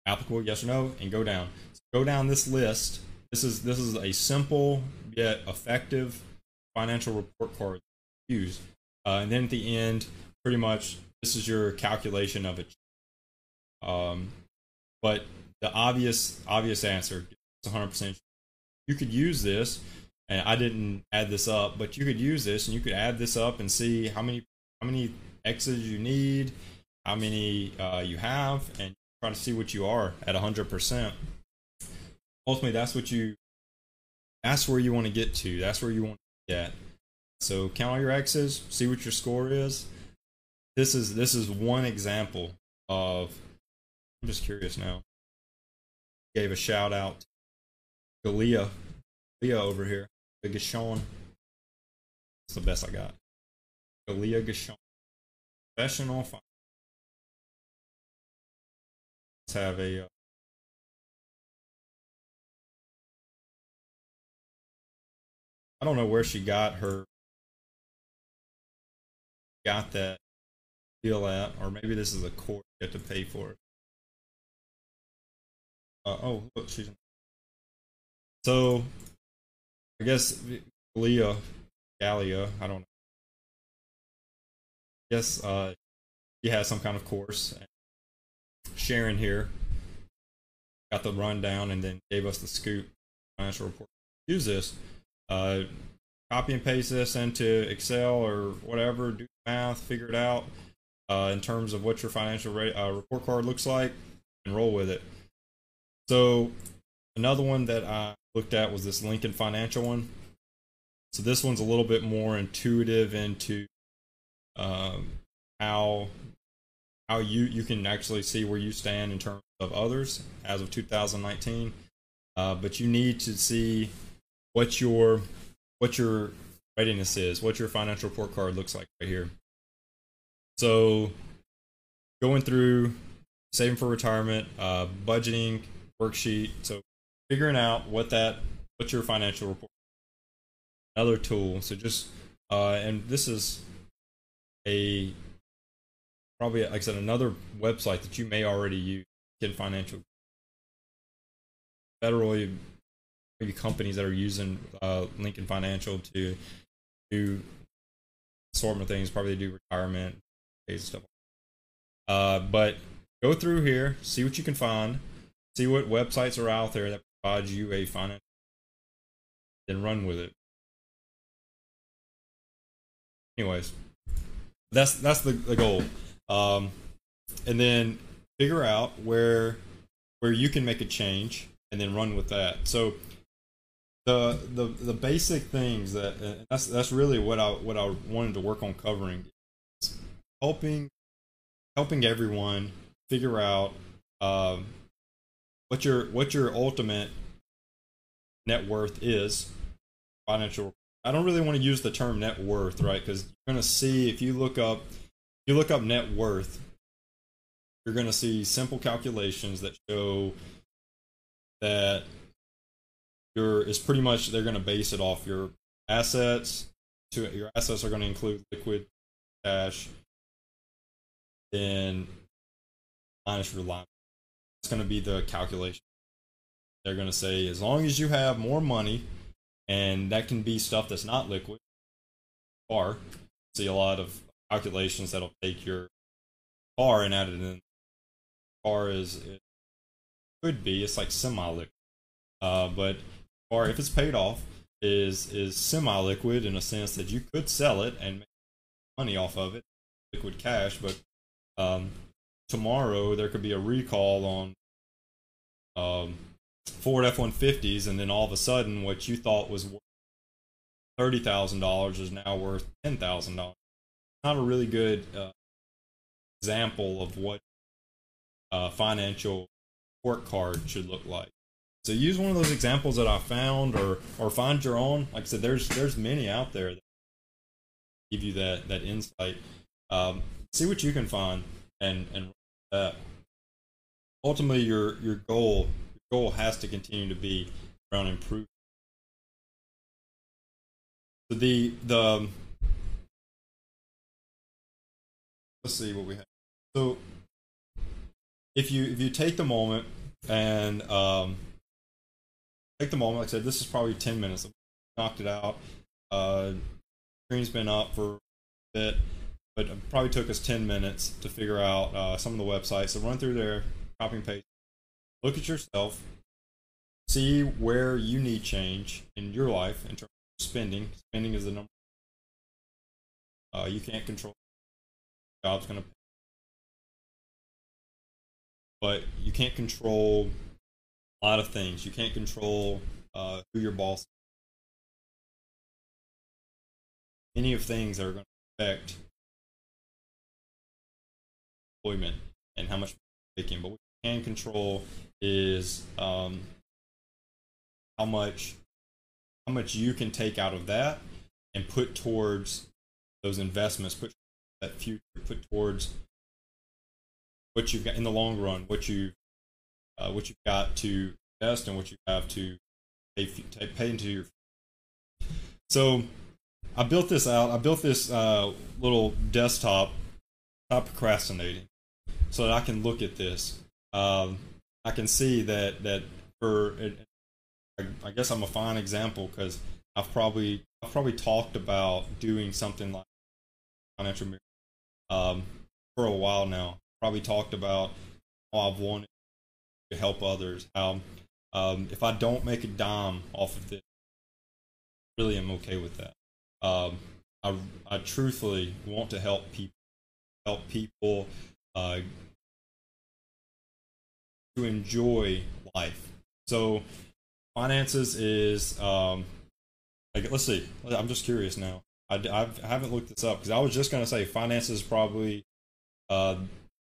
Applicable, yes or no, and go down. So go down this list. This is this is a simple yet effective financial report card to use. Uh, and then at the end, pretty much this is your calculation of it. Um, but the obvious obvious answer is 100%. You could use this, and I didn't add this up, but you could use this and you could add this up and see how many how many X's you need, how many uh, you have, and try to see what you are at 100%. Ultimately, that's what you that's where you want to get to. That's where you want to get. So count all your X's, see what your score is. This is this is one example of I'm just curious now. Gave a shout out to Leah. Leah over here. Gashon. That's the best I got. Galia Gashon. Professional finance. Have a I don't know where she got her got that deal at, or maybe this is a course you have to pay for it. Uh, oh, look, she's so. I guess Leah, Galia, I don't know. I guess uh, she has some kind of course. Sharon here got the rundown and then gave us the scoop financial report. Use this uh, copy and paste this into Excel or whatever, do math, figure it out uh, in terms of what your financial re- uh, report card looks like, and roll with it. So, another one that I looked at was this Lincoln Financial one. So, this one's a little bit more intuitive into um, how how you you can actually see where you stand in terms of others as of 2019. Uh, but you need to see what your what your readiness is, what your financial report card looks like right here. So going through saving for retirement, uh, budgeting worksheet. So figuring out what that what's your financial report. Another tool. So just uh, and this is a probably like I said another website that you may already use. Get financial federally maybe companies that are using uh, Lincoln Financial to do sort of things. Probably do retirement stuff. Uh, but go through here, see what you can find, see what websites are out there that provide you a finance, then run with it. Anyways, that's that's the, the goal, um, and then figure out where where you can make a change, and then run with that. So the the the basic things that that's that's really what I what I wanted to work on covering helping helping everyone figure out um, what your what your ultimate net worth is financial I don't really want to use the term net worth right because you're going to see if you look up you look up net worth you're going to see simple calculations that show that your is pretty much they're going to base it off your assets. To your assets are going to include liquid cash, then minus your line. It's going to be the calculation. They're going to say as long as you have more money and that can be stuff that's not liquid. Car, see a lot of calculations that'll take your car and add it in. Car is it could be it's like semi-liquid, uh, but car if it's paid off is is semi-liquid in a sense that you could sell it and make money off of it, liquid cash. But um, tomorrow there could be a recall on um, Ford F one fifties, and then all of a sudden, what you thought was worth thirty thousand dollars is now worth ten thousand dollars. Not a really good uh, example of what a financial report card should look like. So use one of those examples that I found, or or find your own. Like I said, there's there's many out there that give you that that insight. Um, see what you can find, and and that. Ultimately, your your goal your goal has to continue to be around improvement. So the the let's see what we have. So if you if you take the moment and um, take the moment, like I said, this is probably ten minutes. Knocked it out. Uh, screen's been up for a bit, but it probably took us ten minutes to figure out uh, some of the websites. So run through there, copy and paste. Look at yourself. See where you need change in your life in terms of spending. Spending is the number. Uh, you can't control. Job's gonna but you can't control a lot of things. You can't control uh, who your boss. Is. Any of things are going to affect employment and how much you're making. But what you can control is um, how much how much you can take out of that and put towards those investments, put that future, put towards what you've got in the long run, what you uh, what you've got to invest and what you have to pay, pay into your. So, I built this out. I built this uh, little desktop. Stop procrastinating, so that I can look at this. Um, I can see that that for I guess I'm a fine example because I've probably I've probably talked about doing something like financial um, for a while now probably talked about how I've wanted to help others. How um, if I don't make a dime off of this, really am okay with that. Um, I, I truthfully want to help people, help people uh, to enjoy life. So finances is um, like let's see. I'm just curious now. I, I've, I haven't looked this up because I was just going to say finances is probably uh,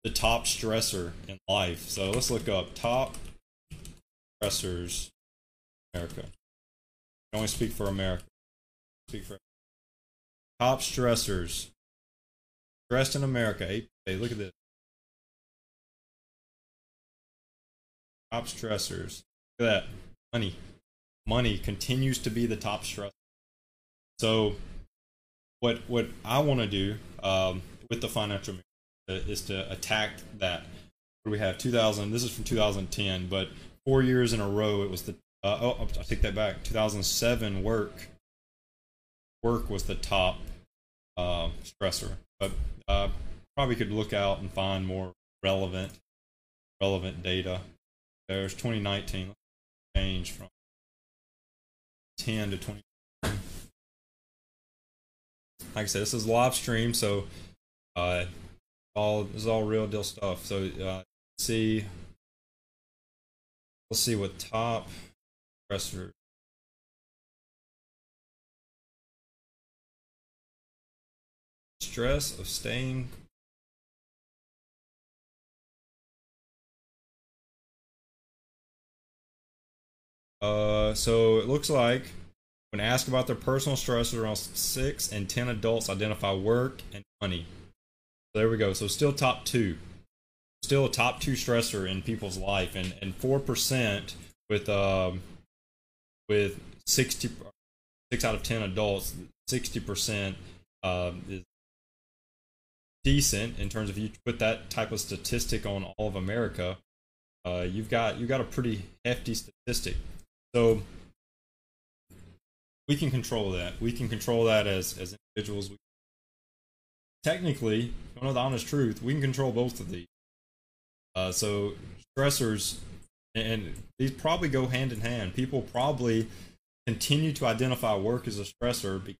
the top stressor in life. So let's look up top stressors America. I only speak for America. Speak for top stressors. Stressed in America. Hey, look at this. Top stressors. Look at that. Money. Money continues to be the top stressor. So what what I want to do um, with the financial is to attack that. We have? 2000. This is from 2010, but four years in a row, it was the. Uh, oh, I take that back. 2007 work. Work was the top uh, stressor, but uh, probably could look out and find more relevant, relevant data. There's 2019 change from 10 to 20. Like I said, this is live stream, so uh, all this is all real deal stuff. So uh, see, let's see what top. Stress of staying. Uh, so it looks like when asked about their personal stressors, around six and ten adults identify work and money there we go. So still top two, still a top two stressor in people's life, and and four percent with um with sixty six out of ten adults, sixty percent um, is decent in terms of you put that type of statistic on all of America. Uh, you've got you've got a pretty hefty statistic. So we can control that. We can control that as as individuals. We, technically, you know the honest truth, we can control both of these. Uh, so stressors, and these probably go hand in hand. People probably continue to identify work as a stressor because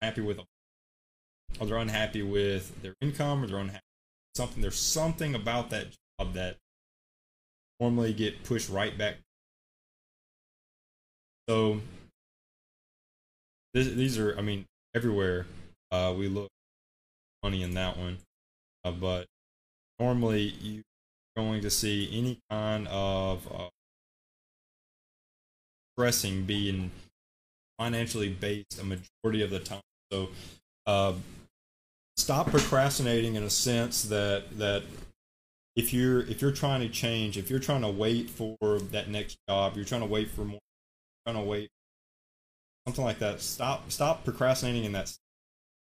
they're happy with, or they're unhappy with their income, or they're unhappy with something. There's something about that job that normally get pushed right back. So this, these are, I mean, everywhere uh, we look money in that one, uh, but normally you're going to see any kind of uh, stressing being financially based a majority of the time. So uh, stop procrastinating in a sense that that if you're if you're trying to change, if you're trying to wait for that next job, you're trying to wait for more, you're trying to wait something like that. Stop stop procrastinating in that.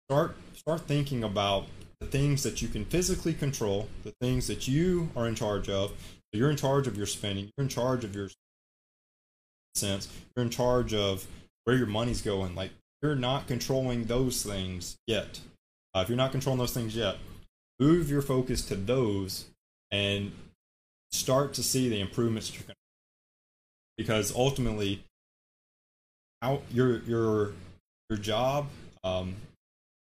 Start start thinking about the things that you can physically control, the things that you are in charge of. So you're in charge of your spending. You're in charge of your sense. You're in charge of where your money's going. Like you're not controlling those things yet. Uh, if you're not controlling those things yet, move your focus to those and start to see the improvements because ultimately out your your your job um,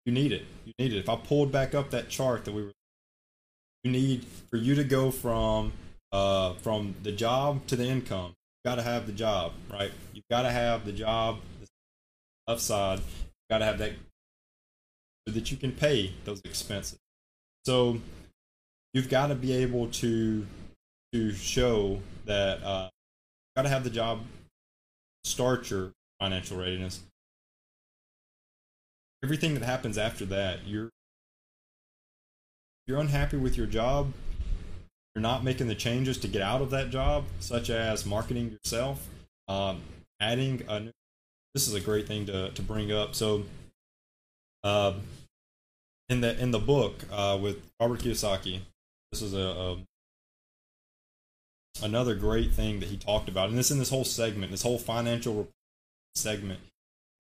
you need it. You need it. If i pulled back up that chart that we were you need for you to go from uh, from the job to the income. You got to have the job right? You've got to have the job the left side you got to have that so that you can pay those expenses. So you've got to be able to to show that uh, got to have the job start your financial readiness. Everything that happens after that, you're you're unhappy with your job. You're not making the changes to get out of that job, such as marketing yourself, um, adding a. New, this is a great thing to to bring up. So, uh, in the in the book uh, with Robert Kiyosaki, this is a, a another great thing that he talked about, and this in this whole segment, this whole financial segment,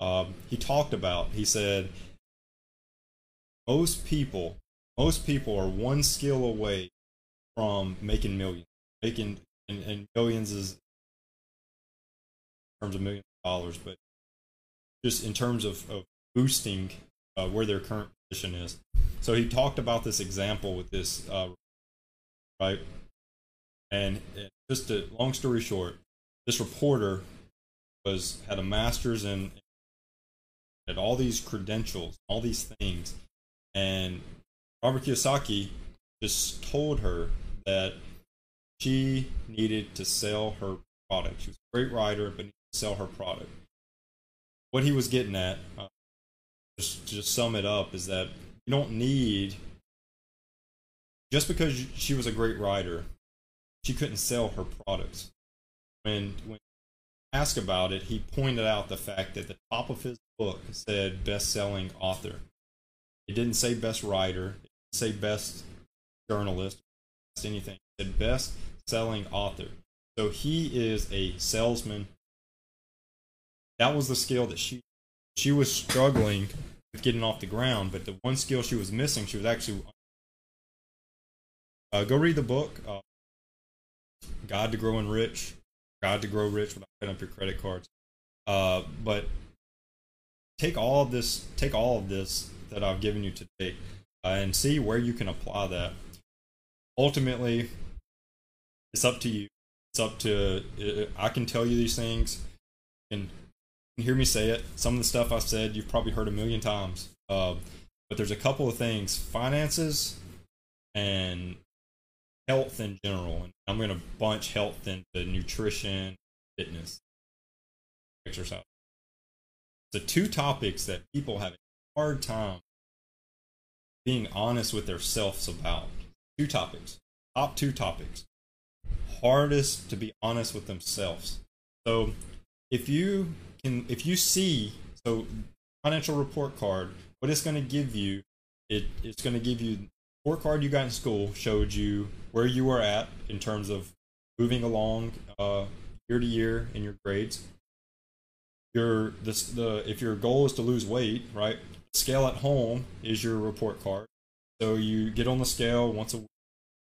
um, he talked about. He said most people, most people are one skill away from making millions, making and, and millions is in terms of millions of dollars, but just in terms of, of boosting uh, where their current position is. So he talked about this example with this uh, right? And just a long story short, this reporter was had a master's in had all these credentials, all these things, and Robert Kiyosaki just told her that she needed to sell her product. She was a great writer, but needed to sell her product. What he was getting at, uh, just to just sum it up, is that you don't need just because she was a great writer, she couldn't sell her products. When when asked about it, he pointed out the fact that the top of his book said best-selling author. It didn't say best writer. It didn't say best journalist. Best anything. It said best-selling author. So he is a salesman. That was the skill that she she was struggling with getting off the ground, but the one skill she was missing, she was actually uh, go read the book, uh, "God to Grow and Rich," "God to Grow Rich" without putting up your credit cards. Uh, but take all of this, take all of this that I've given you today, uh, and see where you can apply that. Ultimately, it's up to you. It's up to I can tell you these things, and hear me say it. Some of the stuff I've said you've probably heard a million times. Uh, but there's a couple of things: finances and health in general. And I'm going to bunch health into nutrition, fitness, exercise. The two topics that people have a hard time being honest with themselves about. Two topics. Top two topics. Hardest to be honest with themselves. So if you can if you see so financial report card, what it's going to give you, it, it's going to give you report card you got in school showed you where you were at in terms of moving along uh, year to year in your grades. your this the if your goal is to lose weight, right? Scale at home is your report card. So you get on the scale once a,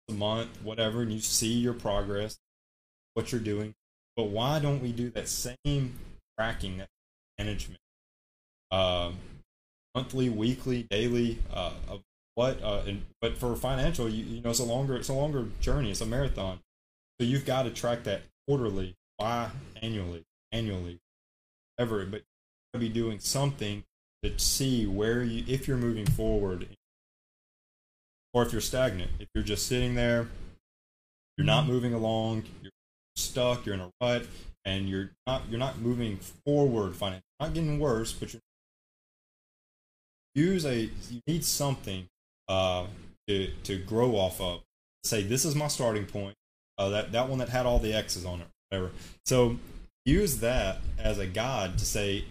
a month, whatever, and you see your progress, what you're doing. But why don't we do that same tracking, that management, uh, monthly, weekly, daily, uh, of what? Uh, and, but for financial, you, you know, it's a longer, it's a longer journey. It's a marathon. So you've got to track that quarterly, why annually, annually, ever. But you be doing something to see where you, if you're moving forward, or if you're stagnant. If you're just sitting there, you're not moving along, you're stuck, you're in a rut, and you're not you're not moving forward financially. Not getting worse, but you're use a you need something uh, to to grow off of. Say this is my starting point. Uh, that that one that had all the X's on it, whatever. So use that as a guide to say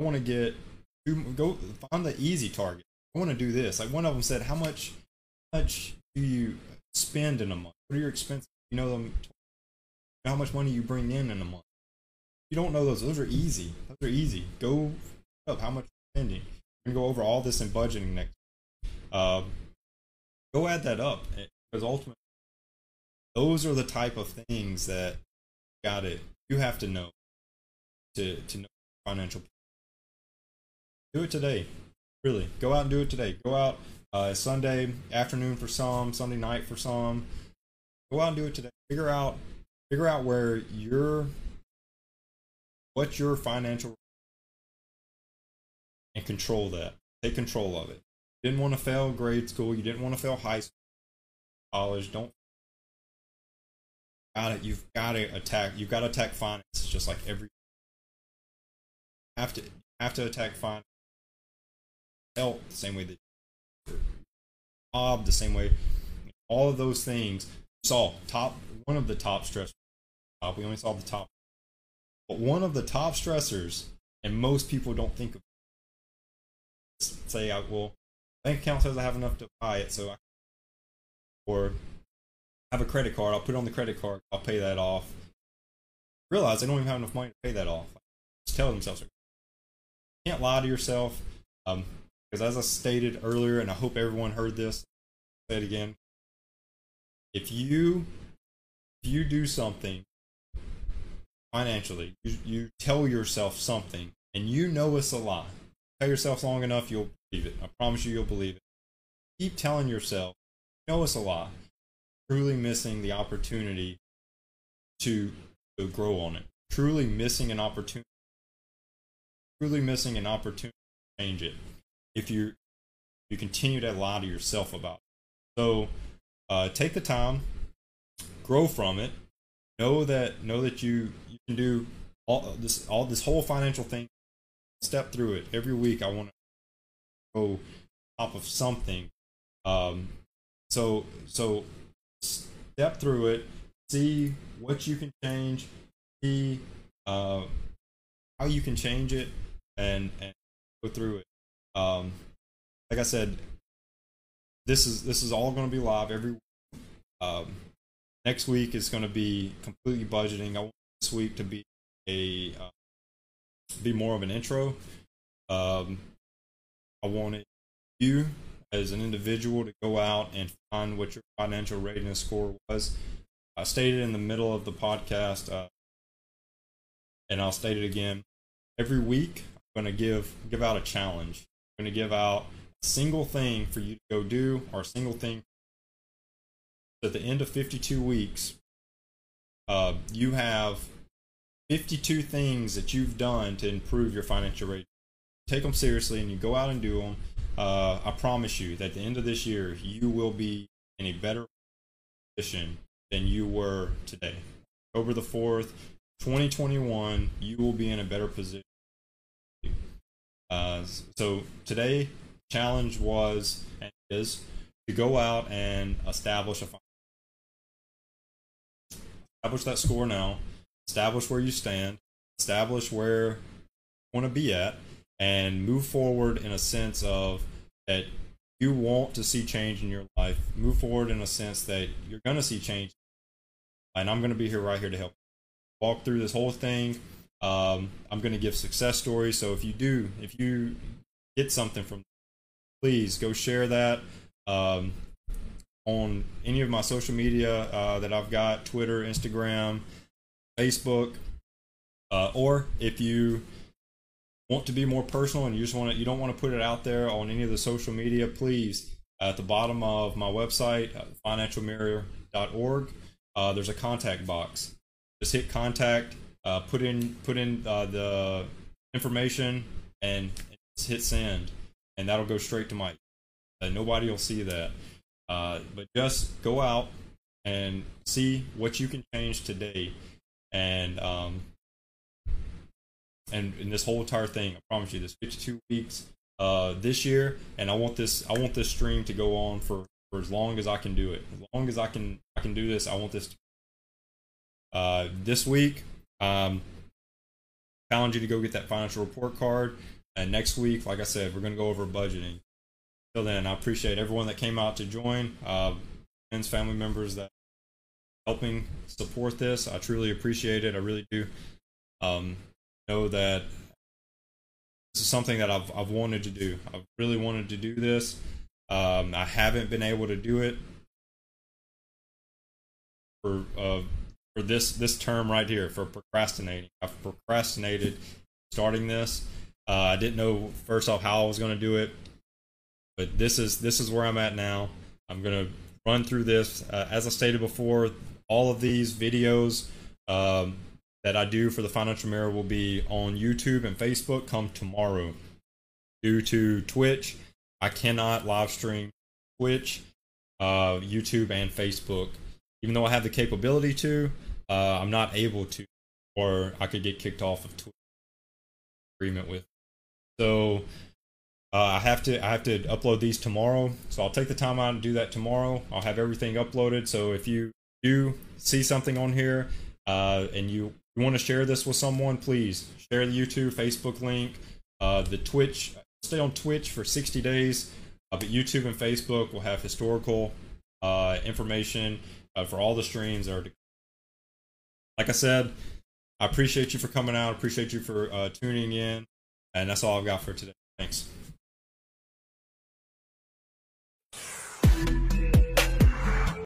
I want to get go find the easy target. I want to do this. Like one of them said, how much how much do you spend in a month? What are your expenses? You know them. How much money you bring in in a month? You don't know those. Those are easy. Those are easy. Go up how much spending. We're gonna go over all this in budgeting next. Uh, go add that up because ultimately, those are the type of things that got it. You have to know to to know financial. Do it today. Really, go out and do it today. Go out uh, Sunday afternoon for some, Sunday night for some. Go out and do it today. Figure out figure out where your what's your financial and control that. Take control of it. Didn't want to fail grade school. You didn't want to fail high school, college. Don't got it. You've got to attack. You've got to attack finance It's just like every. Have to have to attack finance. Health the same way that job the same way. All of those things. Saw top one of the top stressors. Uh, we only saw the top, but one of the top stressors, and most people don't think of. Say, I well, bank account says I have enough to buy it, so I, or have a credit card. I'll put it on the credit card. I'll pay that off. Realize they don't even have enough money to pay that off. Just tell themselves. Can't lie to yourself. Um, because as I stated earlier, and I hope everyone heard this, say it again. If you if you do something financially, you, you tell yourself something, and you know it's a lie. Tell yourself long enough, you'll believe it. I promise you, you'll believe it. Keep telling yourself, you know it's a lie. Truly missing the opportunity to, to grow on it. Truly missing an opportunity. Truly missing an opportunity to change it. If you you continue to lie to yourself about it. So uh, take the time, grow from it. Know that know that you you can do all this all this whole financial thing. Step through it every week. I want to go top of something. Um, so so step through it. See what you can change. See uh, how you can change it, and and go through it. Um, like I said, this is this is all going to be live every. Um, next week is going to be completely budgeting. I want this week to be a uh, be more of an intro. Um, I wanted you as an individual to go out and find what your financial readiness score was. I stated in the middle of the podcast, uh, and I'll state it again. Every week, I'm going to give give out a challenge. I'm going to give out a single thing for you to go do, or a single thing. At the end of 52 weeks, uh, you have 52 things that you've done to improve your financial rate. Take them seriously, and you go out and do them. Uh, I promise you that at the end of this year, you will be in a better position than you were today. Over the 4th, 2021, you will be in a better position. Uh, so today, challenge was and is to go out and establish a establish that score now, establish where you stand, establish where you want to be at, and move forward in a sense of that you want to see change in your life. Move forward in a sense that you're going to see change, and I'm going to be here right here to help walk through this whole thing. Um, I'm going to give success stories. So if you do, if you get something from, please go share that um, on any of my social media uh, that I've got: Twitter, Instagram, Facebook, uh, or if you want to be more personal and you just want to, you don't want to put it out there on any of the social media, please at the bottom of my website, uh, financialmirror.org, uh, there's a contact box. Just hit contact, uh, put in put in uh, the information, and hit send, and that'll go straight to my. Uh, nobody will see that, uh, but just go out and see what you can change today, and um, and in this whole entire thing, I promise you, this 52 weeks uh, this year, and I want this I want this stream to go on for, for as long as I can do it. As long as I can I can do this, I want this. To, uh, this week, um, challenge you to go get that financial report card, and next week, like I said, we're going to go over budgeting. Till then, I appreciate everyone that came out to join, uh, friends, family members that helping support this. I truly appreciate it. I really do. Um, know that this is something that I've I've wanted to do. I've really wanted to do this. Um, I haven't been able to do it for uh, for this this term right here for procrastinating. I've procrastinated starting this. Uh, I didn't know first off how I was going to do it, but this is this is where I'm at now. I'm going to run through this. Uh, as I stated before, all of these videos um, that I do for the Financial Mirror will be on YouTube and Facebook come tomorrow. Due to Twitch, I cannot live stream Twitch, uh, YouTube, and Facebook. Even though I have the capability to, uh, I'm not able to, or I could get kicked off of Twitch. Agreement with. So uh, I have to I have to upload these tomorrow. So I'll take the time out and do that tomorrow. I'll have everything uploaded. So if you do see something on here uh, and you you want to share this with someone, please share the YouTube, Facebook link, uh, the Twitch. Stay on Twitch for 60 days, uh, but YouTube and Facebook will have historical uh, information uh, for all the streams. Are like I said, I appreciate you for coming out. Appreciate you for uh, tuning in, and that's all I've got for today. Thanks.